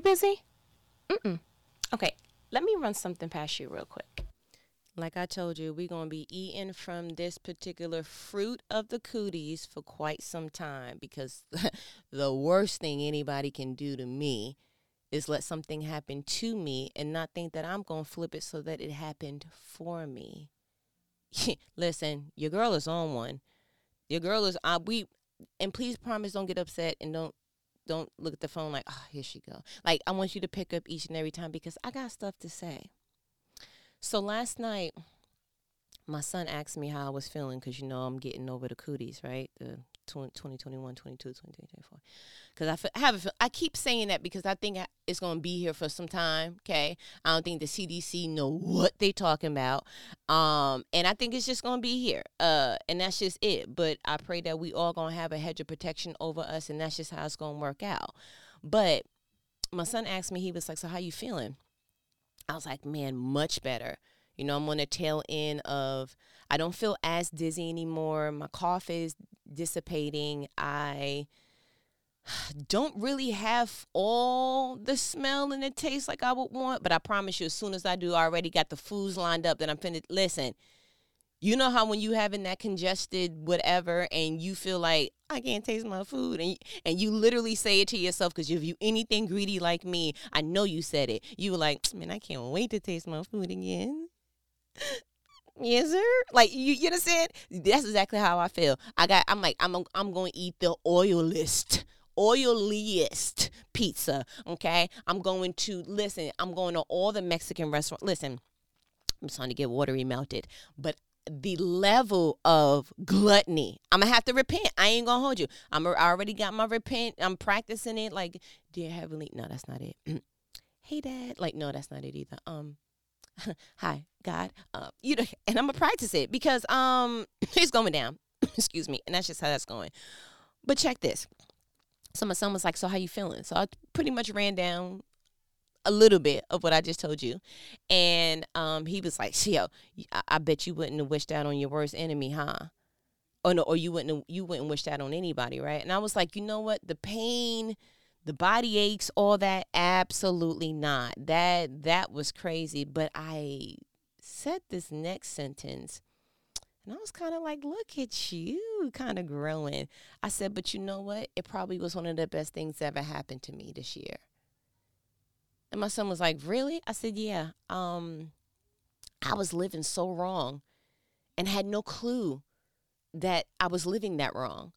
You busy? Mm-mm. Okay, let me run something past you real quick. Like I told you, we're going to be eating from this particular fruit of the cooties for quite some time because the worst thing anybody can do to me is let something happen to me and not think that I'm going to flip it so that it happened for me. Listen, your girl is on one. Your girl is uh, we and please promise don't get upset and don't don't look at the phone like, oh, here she go. Like I want you to pick up each and every time because I got stuff to say. So last night, my son asked me how I was feeling because you know I'm getting over the cooties, right? The 2021, 22, 23, 24. Because I, I have, a, I keep saying that because I think it's going to be here for some time. Okay, I don't think the CDC know what they talking about, um, and I think it's just going to be here. Uh, and that's just it. But I pray that we all going to have a hedge of protection over us, and that's just how it's going to work out. But my son asked me, he was like, "So how you feeling?" I was like, "Man, much better." You know, I'm on the tail end of I don't feel as dizzy anymore. My cough is dissipating. I don't really have all the smell and the taste like I would want, but I promise you, as soon as I do, I already got the foods lined up that I'm finna listen. You know how when you having that congested whatever and you feel like I can't taste my food and and you literally say it to yourself because if you anything greedy like me, I know you said it. You were like, man, I can't wait to taste my food again yes sir like you you understand? That's exactly how i feel. I got i'm like i'm i'm going to eat the oiliest oiliest pizza okay? I'm going to listen i'm going to all the mexican restaurants listen i'm starting to get watery melted but the level of gluttony i'm gonna have to repent. I ain't gonna hold you. I'm I already got my repent i'm practicing it like dear heavenly no that's not it. Hey dad. Like no that's not it either. Um hi God, uh, you know, and I'm gonna practice it because um it's going down. Excuse me, and that's just how that's going. But check this. So my son was like, "So how you feeling?" So I pretty much ran down a little bit of what I just told you, and um he was like, "Yo, I, I bet you wouldn't have wished that on your worst enemy, huh?" Or no, or you wouldn't have, you wouldn't wish that on anybody, right? And I was like, you know what? The pain the body aches all that? Absolutely not. That that was crazy. But i said this next sentence and i was kind of like look at you kind of growing. I said but you know what? It probably was one of the best things that ever happened to me this year. And my son was like really? I said yeah. Um i was living so wrong and had no clue that i was living that wrong.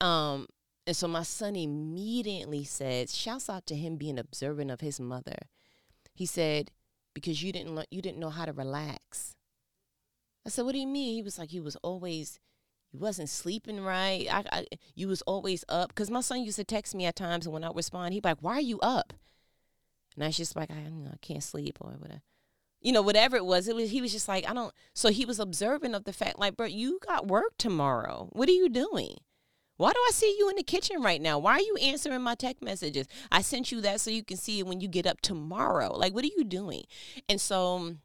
Um and so my son immediately said, shouts out to him being observant of his mother. He said, because you didn't you didn't know how to relax. I said, what do you mean? He was like, he was always, he wasn't sleeping right. I, I you was always up. Cause my son used to text me at times, and when I respond, he'd be like, why are you up? And I was just like, I, you know, I can't sleep or whatever. You know, whatever it was, it was he was just like, I don't. So he was observant of the fact, like, bro, you got work tomorrow. What are you doing? Why do I see you in the kitchen right now? Why are you answering my text messages? I sent you that so you can see it when you get up tomorrow. Like, what are you doing? And so um,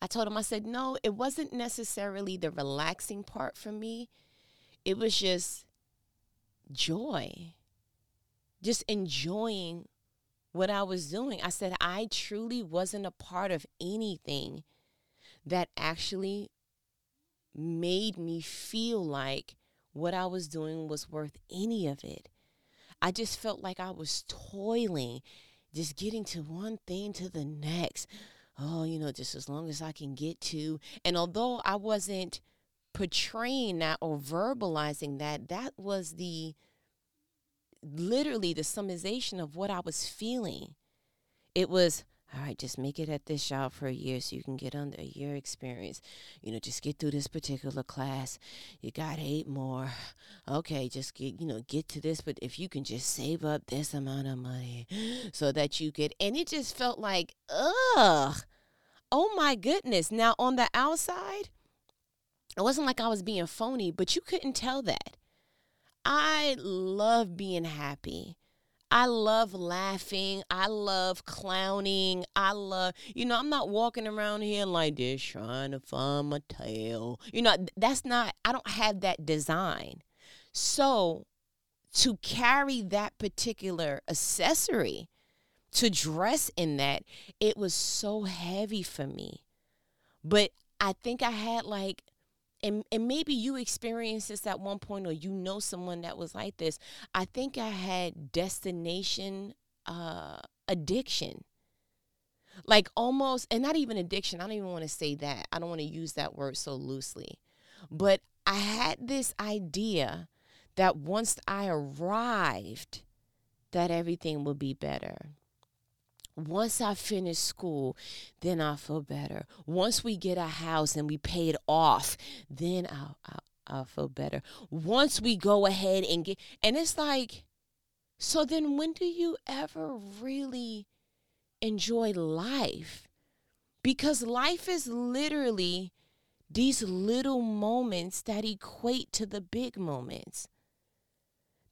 I told him, I said, no, it wasn't necessarily the relaxing part for me. It was just joy, just enjoying what I was doing. I said, I truly wasn't a part of anything that actually made me feel like what I was doing was worth any of it. I just felt like I was toiling, just getting to one thing to the next. Oh, you know, just as long as I can get to. And although I wasn't portraying that or verbalizing that, that was the literally the summation of what I was feeling. It was, all right, just make it at this job for a year so you can get under a year experience. You know, just get through this particular class. You got eight more. Okay, just get, you know, get to this. But if you can just save up this amount of money so that you could, and it just felt like, ugh, oh my goodness. Now, on the outside, it wasn't like I was being phony, but you couldn't tell that. I love being happy. I love laughing. I love clowning. I love, you know, I'm not walking around here like this trying to find my tail. You know, that's not, I don't have that design. So to carry that particular accessory to dress in that, it was so heavy for me. But I think I had like and and maybe you experienced this at one point or you know someone that was like this. I think I had destination uh addiction. Like almost and not even addiction. I don't even want to say that. I don't want to use that word so loosely. But I had this idea that once I arrived that everything would be better. Once I finish school, then I'll feel better. Once we get a house and we pay it off, then I'll, I'll, I'll feel better. Once we go ahead and get, and it's like, so then when do you ever really enjoy life? Because life is literally these little moments that equate to the big moments.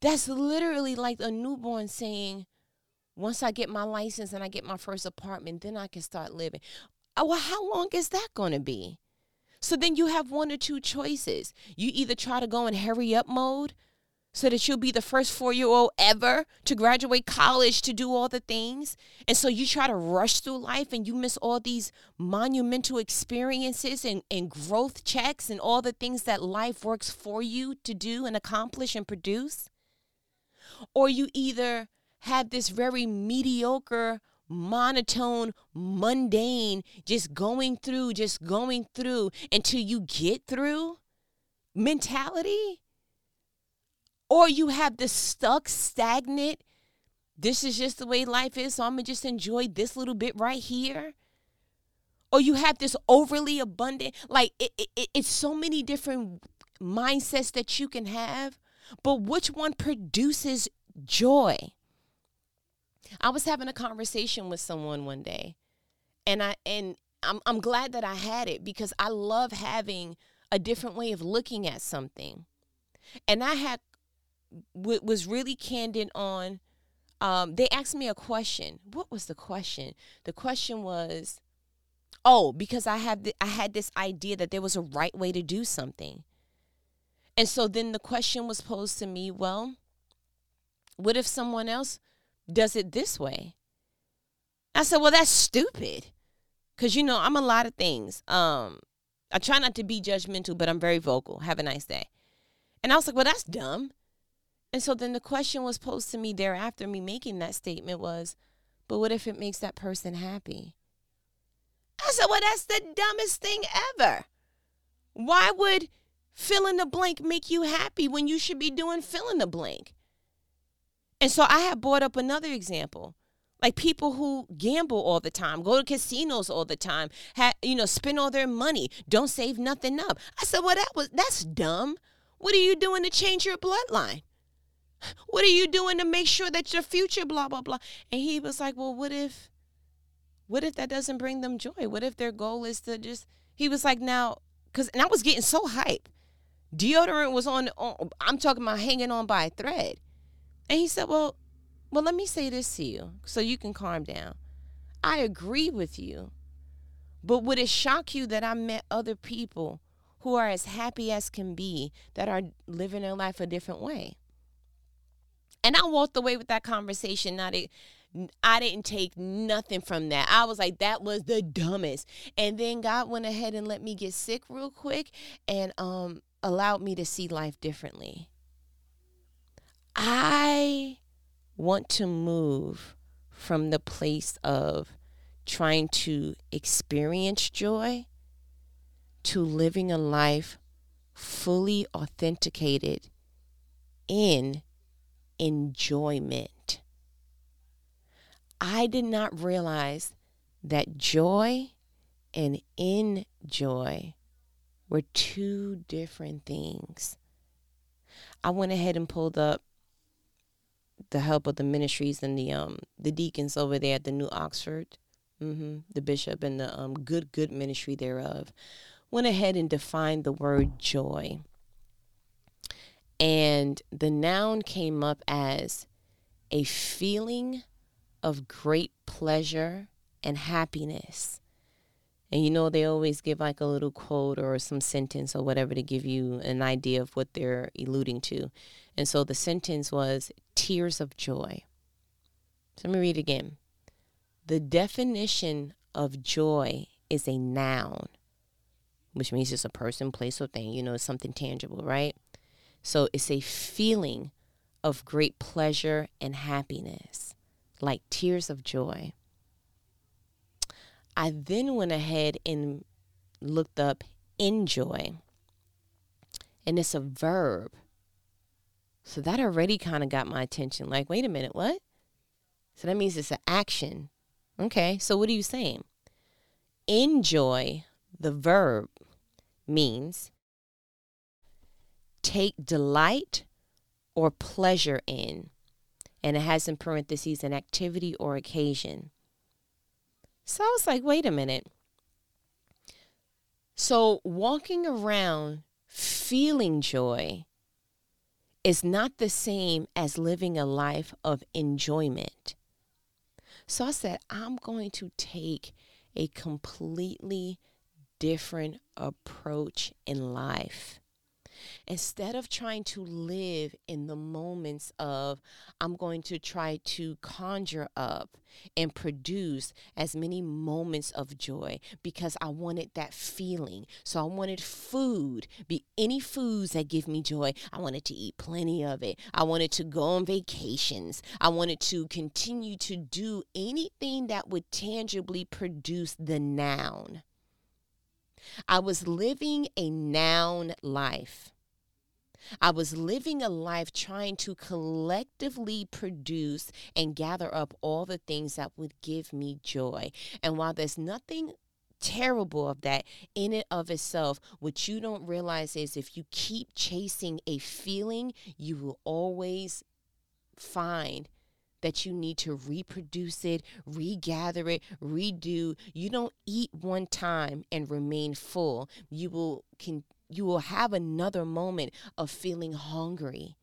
That's literally like a newborn saying, once I get my license and I get my first apartment, then I can start living. Oh, well, how long is that going to be? So then you have one or two choices. You either try to go in hurry up mode so that you'll be the first four year old ever to graduate college to do all the things. And so you try to rush through life and you miss all these monumental experiences and, and growth checks and all the things that life works for you to do and accomplish and produce. Or you either have this very mediocre, monotone, mundane, just going through, just going through until you get through mentality. Or you have the stuck, stagnant, this is just the way life is, so I'm gonna just enjoy this little bit right here. Or you have this overly abundant, like it, it, it's so many different mindsets that you can have, but which one produces joy? I was having a conversation with someone one day, and I and I'm I'm glad that I had it because I love having a different way of looking at something. And I had w- was really candid on um, they asked me a question. What was the question? The question was, oh, because I have I had this idea that there was a right way to do something. And so then the question was posed to me, well, what if someone else does it this way. I said, well, that's stupid. Cause you know, I'm a lot of things. Um, I try not to be judgmental, but I'm very vocal. Have a nice day. And I was like, well, that's dumb. And so then the question was posed to me thereafter, me making that statement was, but what if it makes that person happy? I said, well, that's the dumbest thing ever. Why would fill in the blank make you happy when you should be doing fill in the blank? And so I have brought up another example. Like people who gamble all the time, go to casinos all the time, have, you know, spend all their money, don't save nothing up. I said, well, that was that's dumb. What are you doing to change your bloodline? What are you doing to make sure that your future, blah, blah, blah? And he was like, well, what if, what if that doesn't bring them joy? What if their goal is to just, he was like, now, because, and I was getting so hype. Deodorant was on, on, I'm talking about hanging on by a thread. And he said, Well, well, let me say this to you so you can calm down. I agree with you. But would it shock you that I met other people who are as happy as can be that are living their life a different way? And I walked away with that conversation. Not it, I didn't take nothing from that. I was like, that was the dumbest. And then God went ahead and let me get sick real quick and um allowed me to see life differently. I want to move from the place of trying to experience joy to living a life fully authenticated in enjoyment. I did not realize that joy and enjoy were two different things. I went ahead and pulled up the help of the ministries and the um the deacons over there at the New Oxford, mm-hmm, the bishop and the um good good ministry thereof, went ahead and defined the word joy. And the noun came up as a feeling of great pleasure and happiness. And you know, they always give like a little quote or some sentence or whatever to give you an idea of what they're alluding to. And so the sentence was tears of joy. So let me read again. The definition of joy is a noun, which means it's a person, place, or thing. You know, it's something tangible, right? So it's a feeling of great pleasure and happiness, like tears of joy. I then went ahead and looked up enjoy, and it's a verb. So that already kind of got my attention. Like, wait a minute, what? So that means it's an action. Okay, so what are you saying? Enjoy, the verb, means take delight or pleasure in. And it has in parentheses an activity or occasion. So I was like, wait a minute. So walking around feeling joy is not the same as living a life of enjoyment. So I said, I'm going to take a completely different approach in life. Instead of trying to live in the moments of, I'm going to try to conjure up and produce as many moments of joy because I wanted that feeling. So I wanted food, be any foods that give me joy. I wanted to eat plenty of it. I wanted to go on vacations. I wanted to continue to do anything that would tangibly produce the noun. I was living a noun life. I was living a life trying to collectively produce and gather up all the things that would give me joy. And while there's nothing terrible of that in it of itself what you don't realize is if you keep chasing a feeling you will always find that you need to reproduce it, regather it, redo. You don't eat one time and remain full. You will can you will have another moment of feeling hungry.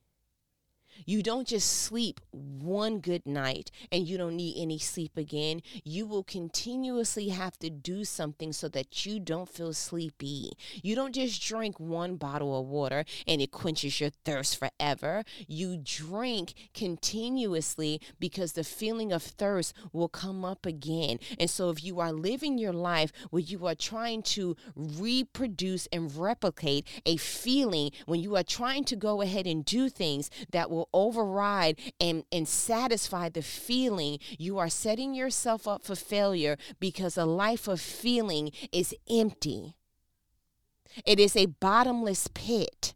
You don't just sleep one good night and you don't need any sleep again. You will continuously have to do something so that you don't feel sleepy. You don't just drink one bottle of water and it quenches your thirst forever. You drink continuously because the feeling of thirst will come up again. And so if you are living your life where you are trying to reproduce and replicate a feeling, when you are trying to go ahead and do things that will override and, and satisfy the feeling, you are setting yourself up for failure because a life of feeling is empty. It is a bottomless pit.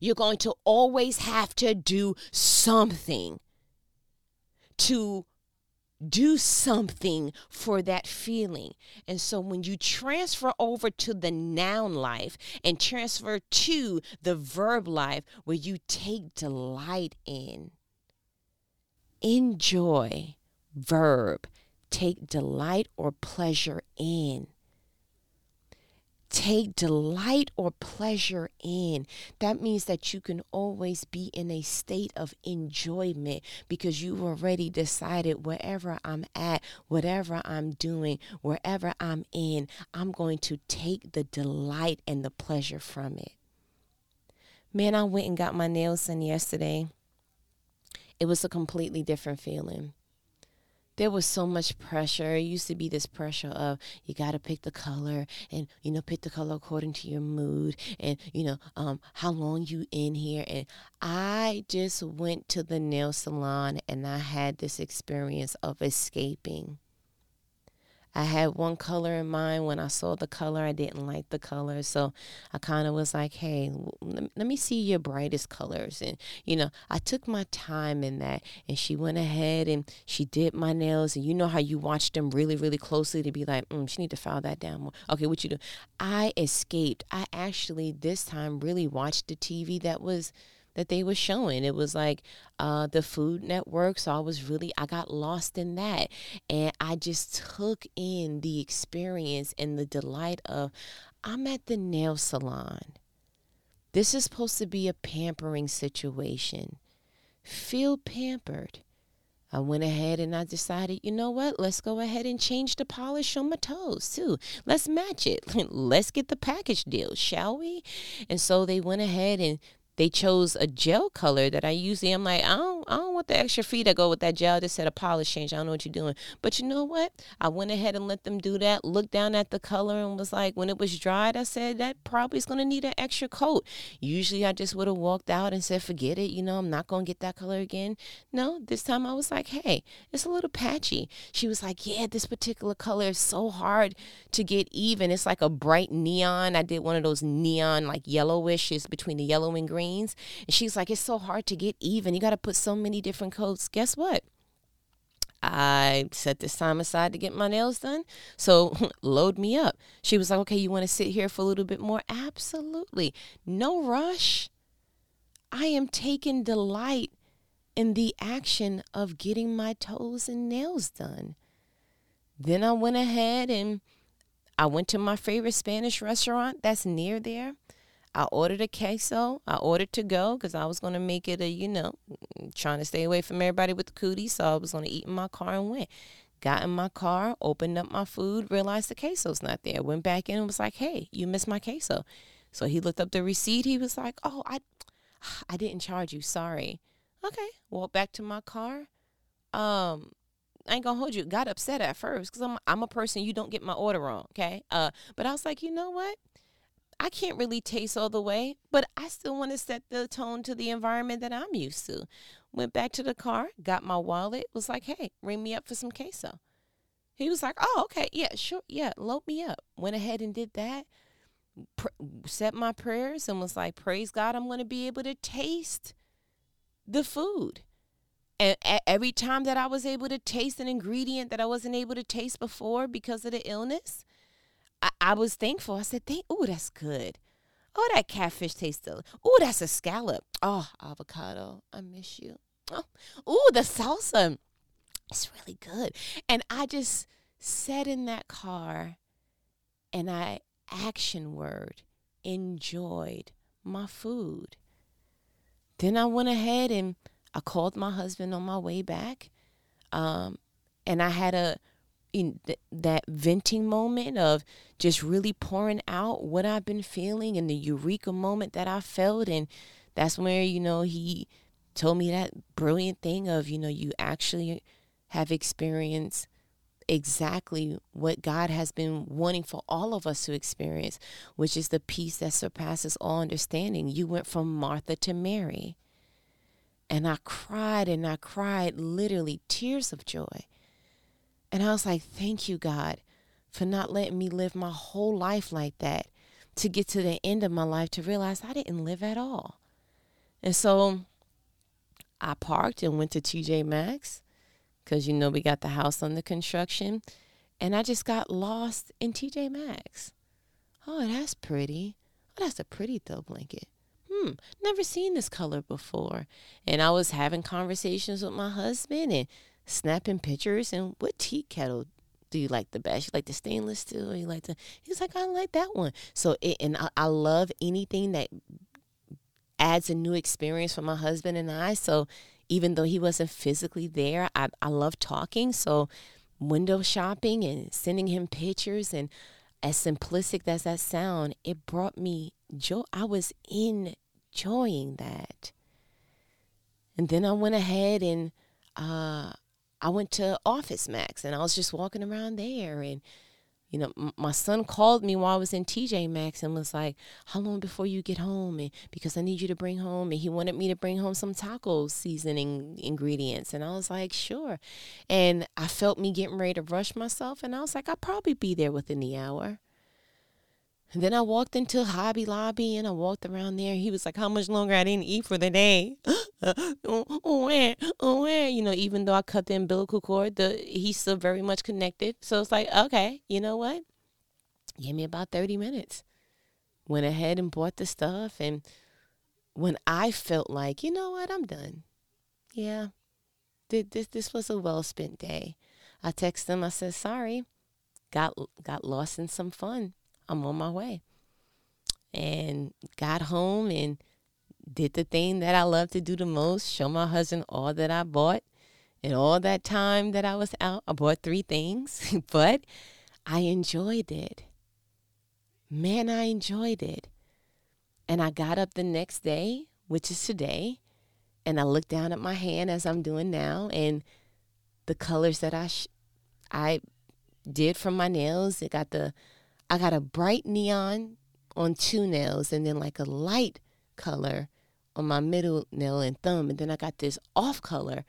You're going to always have to do something to do something for that feeling. And so when you transfer over to the noun life and transfer to the verb life where you take delight in, enjoy, verb, take delight or pleasure in take delight or pleasure in. That means that you can always be in a state of enjoyment because you've already decided wherever I'm at, whatever I'm doing, wherever I'm in, I'm going to take the delight and the pleasure from it. Man, I went and got my nails done yesterday. It was a completely different feeling there was so much pressure. It used to be this pressure of you got to pick the color and you know pick the color according to your mood and you know um how long you in here and I just went to the nail salon and I had this experience of escaping. I had one color in mind. When I saw the color, I didn't like the color. So I kind of was like, hey, let me see your brightest colors. And, you know, I took my time in that. And she went ahead and she did my nails. And you know how you watch them really, really closely to be like, mm, she need to file that down more. Okay, what you do? I escaped. I actually this time really watched the TV that was that they were showing. It was like uh, the Food Network. So I was really, I got lost in that. And I just took in the experience and the delight of, I'm at the nail salon. This is supposed to be a pampering situation. Feel pampered. I went ahead and I decided, you know what? Let's go ahead and change the polish on my toes too. Let's match it. Let's get the package deal, shall we? And so they went ahead and they chose a gel color that I usually I'm like, I don't I don't want the extra fee to go with that gel. Just said a polish change. I don't know what you're doing. But you know what? I went ahead and let them do that. Looked down at the color and was like, when it was dried, I said that probably is gonna need an extra coat. Usually I just would have walked out and said, forget it, you know, I'm not gonna get that color again. No, this time I was like, hey, it's a little patchy. She was like, Yeah, this particular color is so hard to get even. It's like a bright neon. I did one of those neon like yellowishes between the yellow and green And she's like, it's so hard to get even. You got to put so many different coats. Guess what? I set this time aside to get my nails done. So load me up. She was like, okay, you want to sit here for a little bit more? Absolutely. No rush. I am taking delight in the action of getting my toes and nails done. Then I went ahead and I went to my favorite Spanish restaurant that's near there. I ordered a queso. I ordered to go because I was going to make it a, you know, trying to stay away from everybody with the cooties. So I was going to eat in my car and went. Got in my car, opened up my food, realized the queso's not there. Went back in and was like, hey, you missed my queso. So he looked up the receipt. He was like, oh, I, I didn't charge you. Sorry. Okay. Walked back to my car. Um, I ain't gonna hold you. Got upset at first because I'm I'm a person you don't get my order wrong. Okay. Uh, but I was like, you know what? I can't really taste all the way, but I still want to set the tone to the environment that I'm used to. Went back to the car, got my wallet, was like, hey, ring me up for some queso. He was like, oh, okay, yeah, sure, yeah, load me up. Went ahead and did that, pr- said my prayers, and was like, praise God, I'm going to be able to taste the food. And every time that I was able to taste an ingredient that I wasn't able to taste before because of the illness, I, I was thankful. I said, "Thank, oh, that's good. Oh, that catfish tastes delicious. Oh, that's a scallop. Oh, avocado. I miss you. Oh, ooh, the salsa. It's really good. And I just sat in that car and I action word enjoyed my food. Then I went ahead and I called my husband on my way back. Um, and I had a in th- that venting moment of just really pouring out what I've been feeling and the eureka moment that I felt. And that's where, you know, he told me that brilliant thing of, you know, you actually have experienced exactly what God has been wanting for all of us to experience, which is the peace that surpasses all understanding. You went from Martha to Mary. And I cried and I cried literally tears of joy and I was like, thank you, God, for not letting me live my whole life like that to get to the end of my life to realize I didn't live at all. And so I parked and went to TJ Maxx because, you know, we got the house under construction. And I just got lost in TJ Maxx. Oh, that's pretty. Oh, that's a pretty throw blanket. Hmm, never seen this color before. And I was having conversations with my husband and snapping pictures. And what tea kettle do you like the best? You like the stainless steel? Or you like the? He's like, I like that one. So it, and I, I love anything that adds a new experience for my husband and I. So even though he wasn't physically there, I, I love talking. So window shopping and sending him pictures and as simplistic as that sound, it brought me joy. I was enjoying that. And then I went ahead and uh, I went to Office Max and I was just walking around there and you know, m- my son called me while I was in TJ Maxx and was like, "How long before you get home?" And because I need you to bring home, and he wanted me to bring home some taco seasoning ingredients, and I was like, "Sure." And I felt me getting ready to rush myself, and I was like, "I'll probably be there within the hour." And then I walked into Hobby Lobby and I walked around there. He was like, How much longer I didn't eat for the day? oh? Oh? You know, even though I cut the umbilical cord, the he's still very much connected. So it's like, okay, you know what? Give me about 30 minutes. Went ahead and bought the stuff. And when I felt like, you know what, I'm done. Yeah, this, this was a well spent day. I texted him, I said, Sorry, got, got lost in some fun I'm on my way. And got home and did the thing that I love to do the most show my husband all that I bought. And all that time that I was out, I bought three things, but I enjoyed it. Man, I enjoyed it. And I got up the next day which is today, and I look down at my hand as I'm doing now, and the colors that I sh- I did from my nails. It got the I got a bright neon on two nails, and then like a light color on my middle nail and thumb, and then I got this off color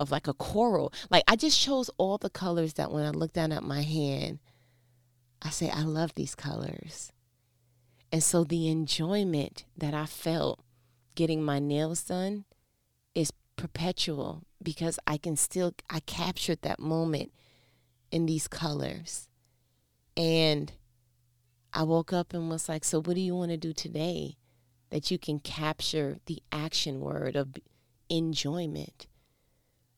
of like a coral. Like I just chose all the colors that when I look down at my hand, I say I love these colors. And so the enjoyment that I felt getting my nails done is perpetual because I can still I captured that moment in these colors. And I woke up and was like, so what do you want to do today that you can capture the action word of enjoyment?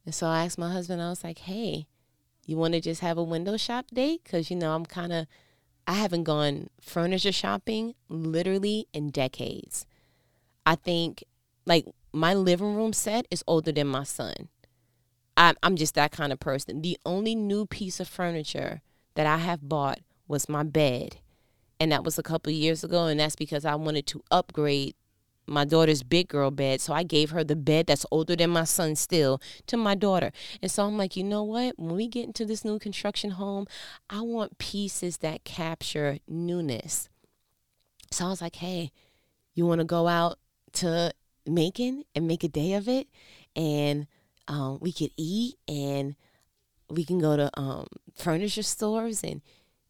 And so I asked my husband, I was like, hey, you want to just have a window shop date? Because, you know, I'm kind of, I haven't gone furniture shopping literally in decades. I think, like, my living room set is older than my son. I'm, I'm just that kind of person. The only new piece of furniture that I have bought was my bed. And that was a couple years ago. And that's because I wanted to upgrade my daughter's big girl bed. So I gave her the bed that's older than my son still to my daughter. And so I'm like, you know what? When we get into this new construction home, I want pieces that capture newness. So I was like, hey, you want to go out to Macon and make a day of it? And um, we could eat and we can go to um, furniture stores and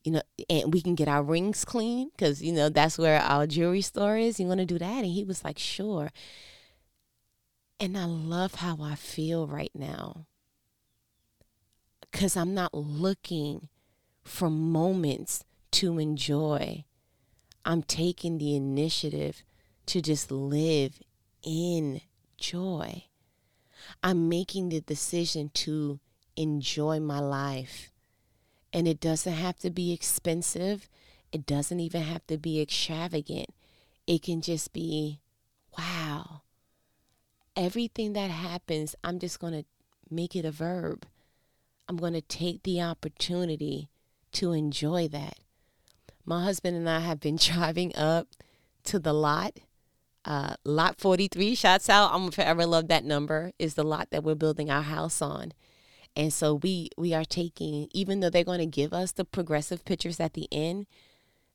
you know, and we can get our rings clean because, you know, that's where our jewelry store is. You want to do that? And he was like, sure. And I love how I feel right now because I'm not looking for moments to enjoy. I'm taking the initiative to just live in joy. I'm making the decision to enjoy my life and it doesn't have to be expensive. It doesn't even have to be extravagant. It can just be, wow. Everything that happens, I'm just going to make it a verb. I'm going to take the opportunity to enjoy that. My husband and I have been driving up to the lot. Uh, lot 43, shots out. I'm forever love that number, is the lot that we're building our house on. And so we we are taking, even though they're going to give us the progressive pictures at the end,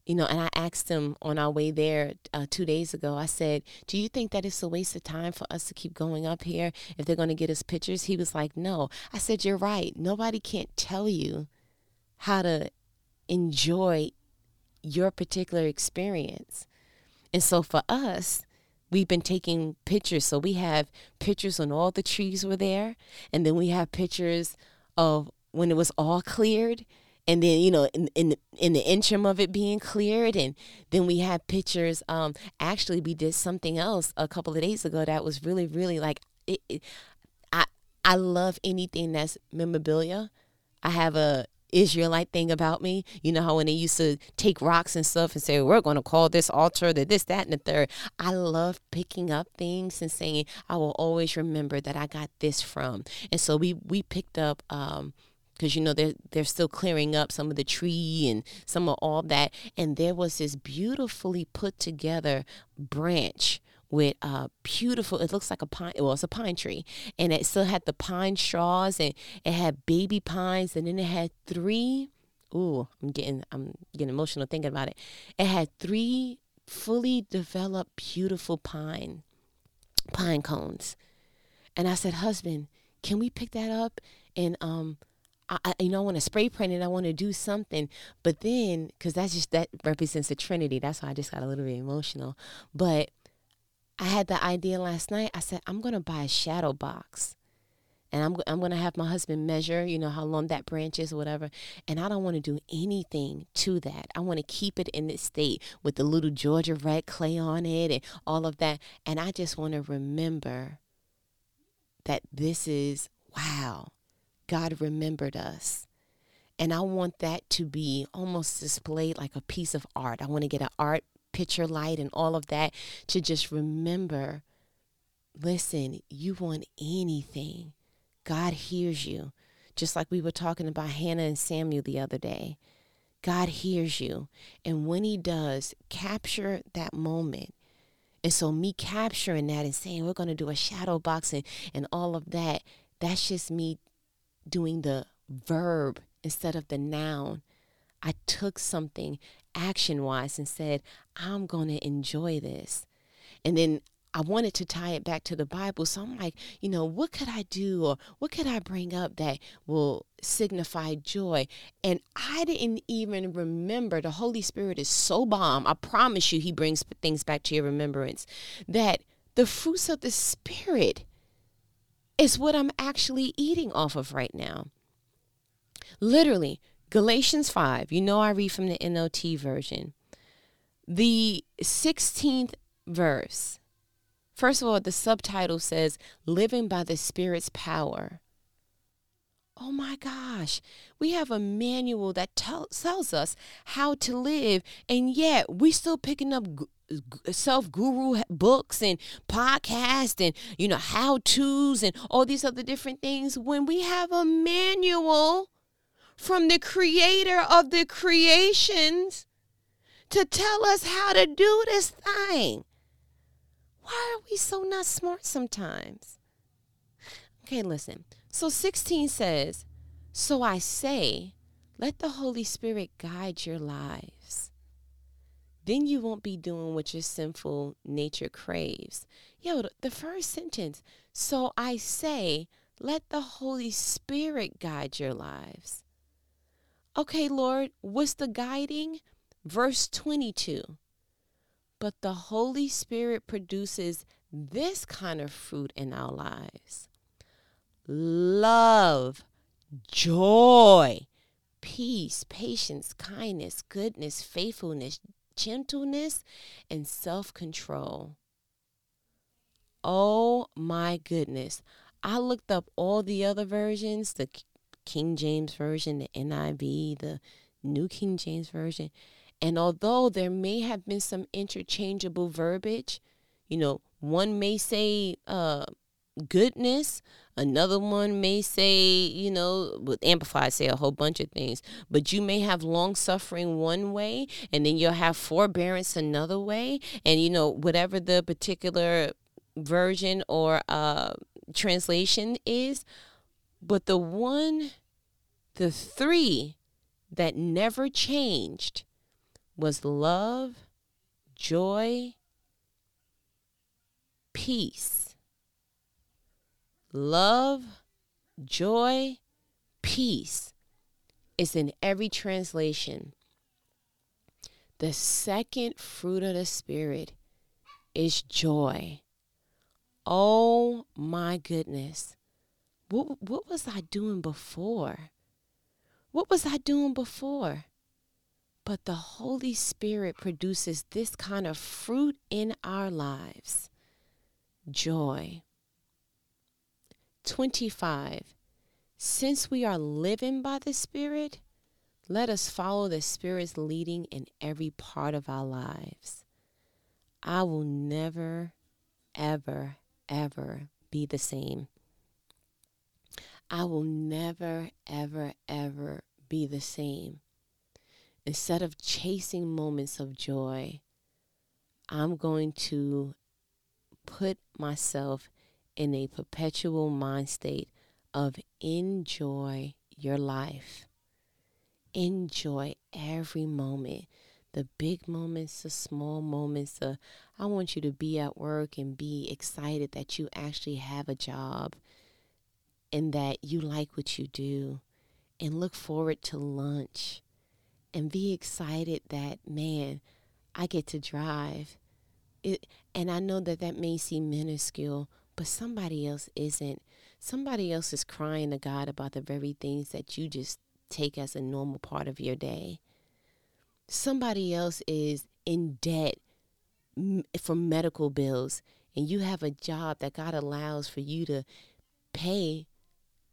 you know, and I asked him on our way there uh, two days ago, I said, Do you think that it's a waste of time for us to keep going up here if they're going to get us pictures? He was like, No. I said, You're right. Nobody can't tell you how to enjoy your particular experience. And so for us, we've been taking pictures. So we have pictures when all the trees were there, and then we have pictures of when it was all cleared, and then you know in in the, in the interim of it being cleared, and then we have pictures. Um, actually, we did something else a couple of days ago that was really really like it, it I I love anything that's memorabilia. I have a Israelite thing about me. You know how when they used to take rocks and stuff and say, we're going to call this altar the this, that, and the third. I love picking up things and saying, I will always remember that I got this from. And so we, we picked up, um, because you know they're they're still clearing up some of the tree and some of all that and there was this beautifully put together branch with uh beautiful it looks like a pine well it's a pine tree and it still had the pine straws and it had baby pines and then it had three ooh i'm getting i'm getting emotional thinking about it it had three fully developed beautiful pine pine cones and i said husband can we pick that up and um I, you know, I want to spray paint it. I want to do something, but then, because that's just that represents the Trinity. That's why I just got a little bit emotional. But I had the idea last night. I said, I'm going to buy a shadow box. And I'm, I'm going to have my husband measure, you know, how long that branch is or whatever. And I don't want to do anything to that. I want to keep it in its state with the little Georgia red clay on it and all of that. And I just want to remember that this is, wow, God remembered us. And I want that to be almost displayed like a piece of art. I want to get an art picture light and all of that to just remember listen, you want anything, God hears you. Just like we were talking about Hannah and Samuel the other day. God hears you. And when He does, capture that moment. And so me capturing that and saying we're going to do a shadow boxing and all of that, that's just me doing the verb instead of the noun. I took something action wise and said, I'm going to enjoy this. And then I wanted to tie it back to the Bible. So I'm like, you know, what could I do or what could I bring up that will signify joy? And I didn't even remember. The Holy Spirit is so bomb. I promise you, He brings things back to your remembrance. That the fruits of the Spirit is what I'm actually eating off of right now. Literally, Galatians 5. You know, I read from the NLT version. The 16th verse First of all, the subtitle says Living by the Spirit's Power. Oh my gosh, we have a manual that tell, tells us how to live, and yet we're still picking up self guru books and podcasts and you know how to's and all these other different things when we have a manual from the creator of the creations to tell us how to do this thing. Why are we so not smart sometimes? Okay, listen. So 16 says, So I say, let the Holy Spirit guide your lives. Then you won't be doing what your sinful nature craves. Yo, the first sentence. So I say, let the Holy Spirit guide your lives. Okay, Lord, what's the guiding? Verse 22. But the Holy Spirit produces this kind of fruit in our lives love, joy, peace, patience, kindness, goodness, faithfulness, gentleness, and self control. Oh my goodness. I looked up all the other versions the King James Version, the NIV, the New King James Version. And although there may have been some interchangeable verbiage, you know, one may say uh, goodness, another one may say, you know, with amplified say a whole bunch of things, but you may have long suffering one way, and then you'll have forbearance another way, and you know, whatever the particular version or uh, translation is. But the one, the three that never changed was love, joy, peace. Love, joy, peace is in every translation. The second fruit of the Spirit is joy. Oh my goodness. What, what was I doing before? What was I doing before? But the Holy Spirit produces this kind of fruit in our lives joy. 25. Since we are living by the Spirit, let us follow the Spirit's leading in every part of our lives. I will never, ever, ever be the same. I will never, ever, ever be the same. Instead of chasing moments of joy, I'm going to put myself in a perpetual mind state of enjoy your life. Enjoy every moment. The big moments, the small moments. The, I want you to be at work and be excited that you actually have a job and that you like what you do and look forward to lunch and be excited that, man, I get to drive. It, and I know that that may seem minuscule, but somebody else isn't. Somebody else is crying to God about the very things that you just take as a normal part of your day. Somebody else is in debt for medical bills, and you have a job that God allows for you to pay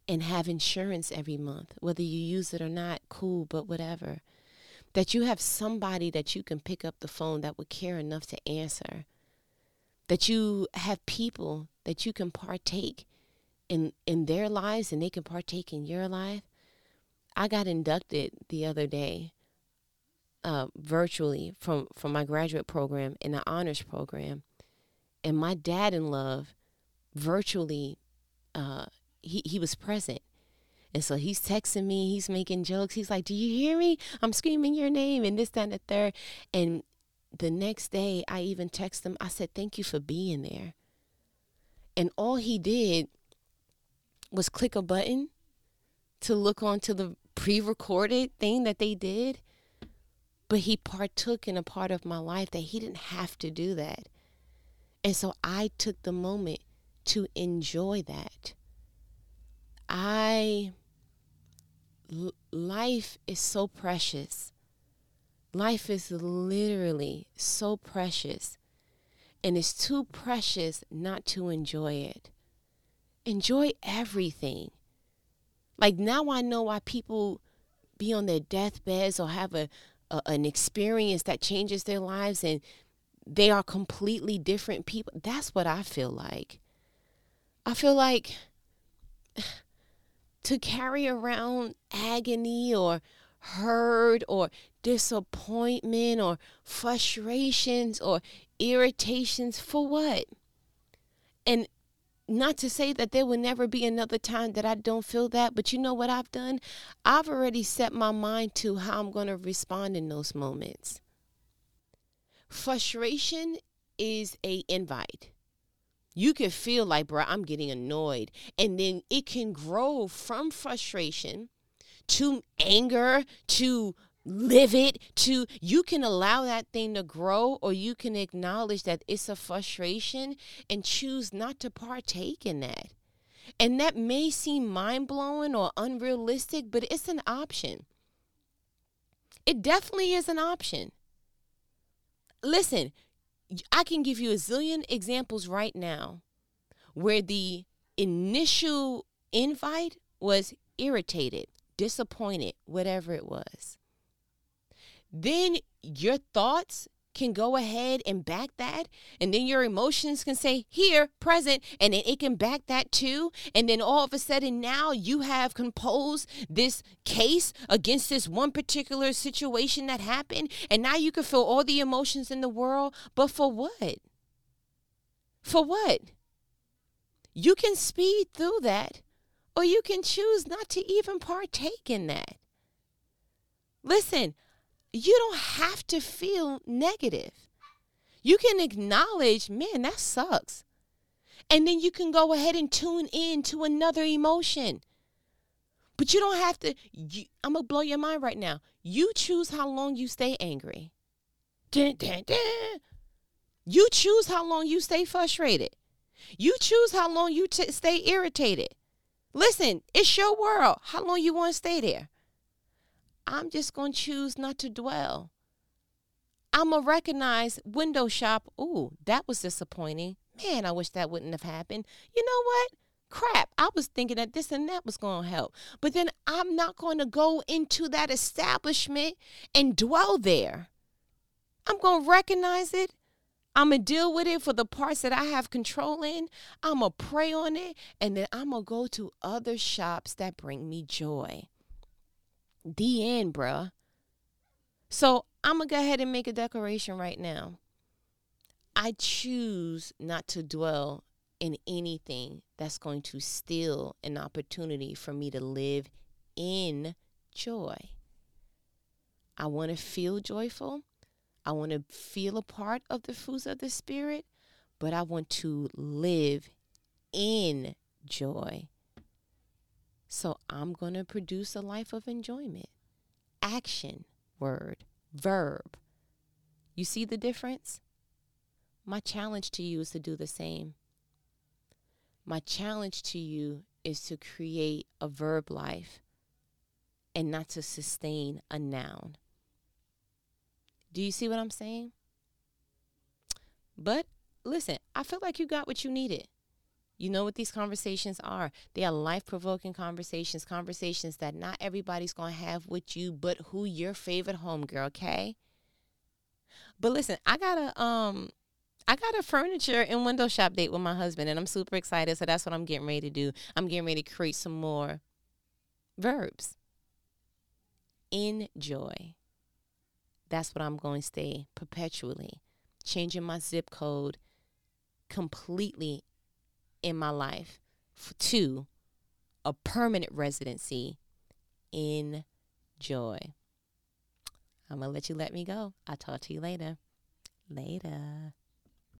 and have insurance every month. Whether you use it or not, cool, but whatever that you have somebody that you can pick up the phone that would care enough to answer, that you have people that you can partake in in their lives and they can partake in your life. I got inducted the other day uh, virtually from from my graduate program in the honors program, and my dad in love virtually uh he, he was present. And so he's texting me he's making jokes. He's like do you hear me? I'm screaming your name and this that and the third. And the next day i even text him. I said thank you for being there. And all he did was click a button to look onto the pre-recorded thing that they did. But he partook in a part of my life that he didn't have to do that. And so I took the moment to enjoy that. I, life is so precious. Life is literally so precious. And it's too precious not to enjoy it. Enjoy everything. Like now I know why people be on their deathbeds or have a, a an experience that changes their lives and they are completely different people. That's what I feel like. I feel like to carry around agony or hurt or disappointment or frustrations or irritations for what? And not to say that there will never be another time that I don't feel that, but you know what I've done? I've already set my mind to how I'm going to respond in those moments. Frustration is a invite. You can feel like, bro, I'm getting annoyed. And then it can grow from frustration to anger to livid to you can allow that thing to grow or you can acknowledge that it's a frustration and choose not to partake in that. And that may seem mind blowing or unrealistic, but it's an option. It definitely is an option listen, I can give you a zillion examples right now where the initial invite was irritated, disappointed, whatever it was. Then your thoughts can go ahead and back that. And then your emotions can say, here, present. And then it can back that too. And then all of a sudden, now you have composed this case against this one particular situation that happened. And now you can feel all the emotions in the world. But for what? For what? You can speed through that, or you can choose not to even partake in that. Listen, you don't have to feel negative. You can acknowledge, man, that sucks. And then you can go ahead and tune in to another emotion. But you don't have to, you, I'm going to blow your mind right now. You choose how long you stay angry. Dun, dun, dun. You choose how long you stay frustrated. You choose how long you t- stay irritated. Listen, it's your world. How long you want to stay there? I'm just going to choose not to dwell. I'm going to recognize window shop. Ooh, that was disappointing. Man, I wish that wouldn't have happened. You know what? Crap, I was thinking that this and that was going to help. But then I'm not going to go into that establishment and dwell there. I'm going to recognize it. I'm going to deal with it for the parts that I have control in. I'm going to pray on it. And then I'm going to go to other shops that bring me joy. The end, bruh. So I'm going to go ahead and make a declaration right now. I choose not to dwell in anything that's going to steal an opportunity for me to live in joy. I want to feel joyful. I want to feel a part of the fruits of the Spirit, but I want to live in joy. So I'm going to produce a life of enjoyment. Action word, verb. You see the difference? My challenge to you is to do the same. My challenge to you is to create a verb life and not to sustain a noun. Do you see what I'm saying? But listen, I feel like you got what you needed. You know what these conversations are. They are life provoking conversations, conversations that not everybody's going to have with you, but who your favorite homegirl, okay? But listen, I got a um I got a furniture and window shop date with my husband and I'm super excited. So that's what I'm getting ready to do. I'm getting ready to create some more verbs. Enjoy. That's what I'm going to stay perpetually. Changing my zip code completely in my life to a permanent residency in joy. I'm going to let you let me go. I'll talk to you later. Later.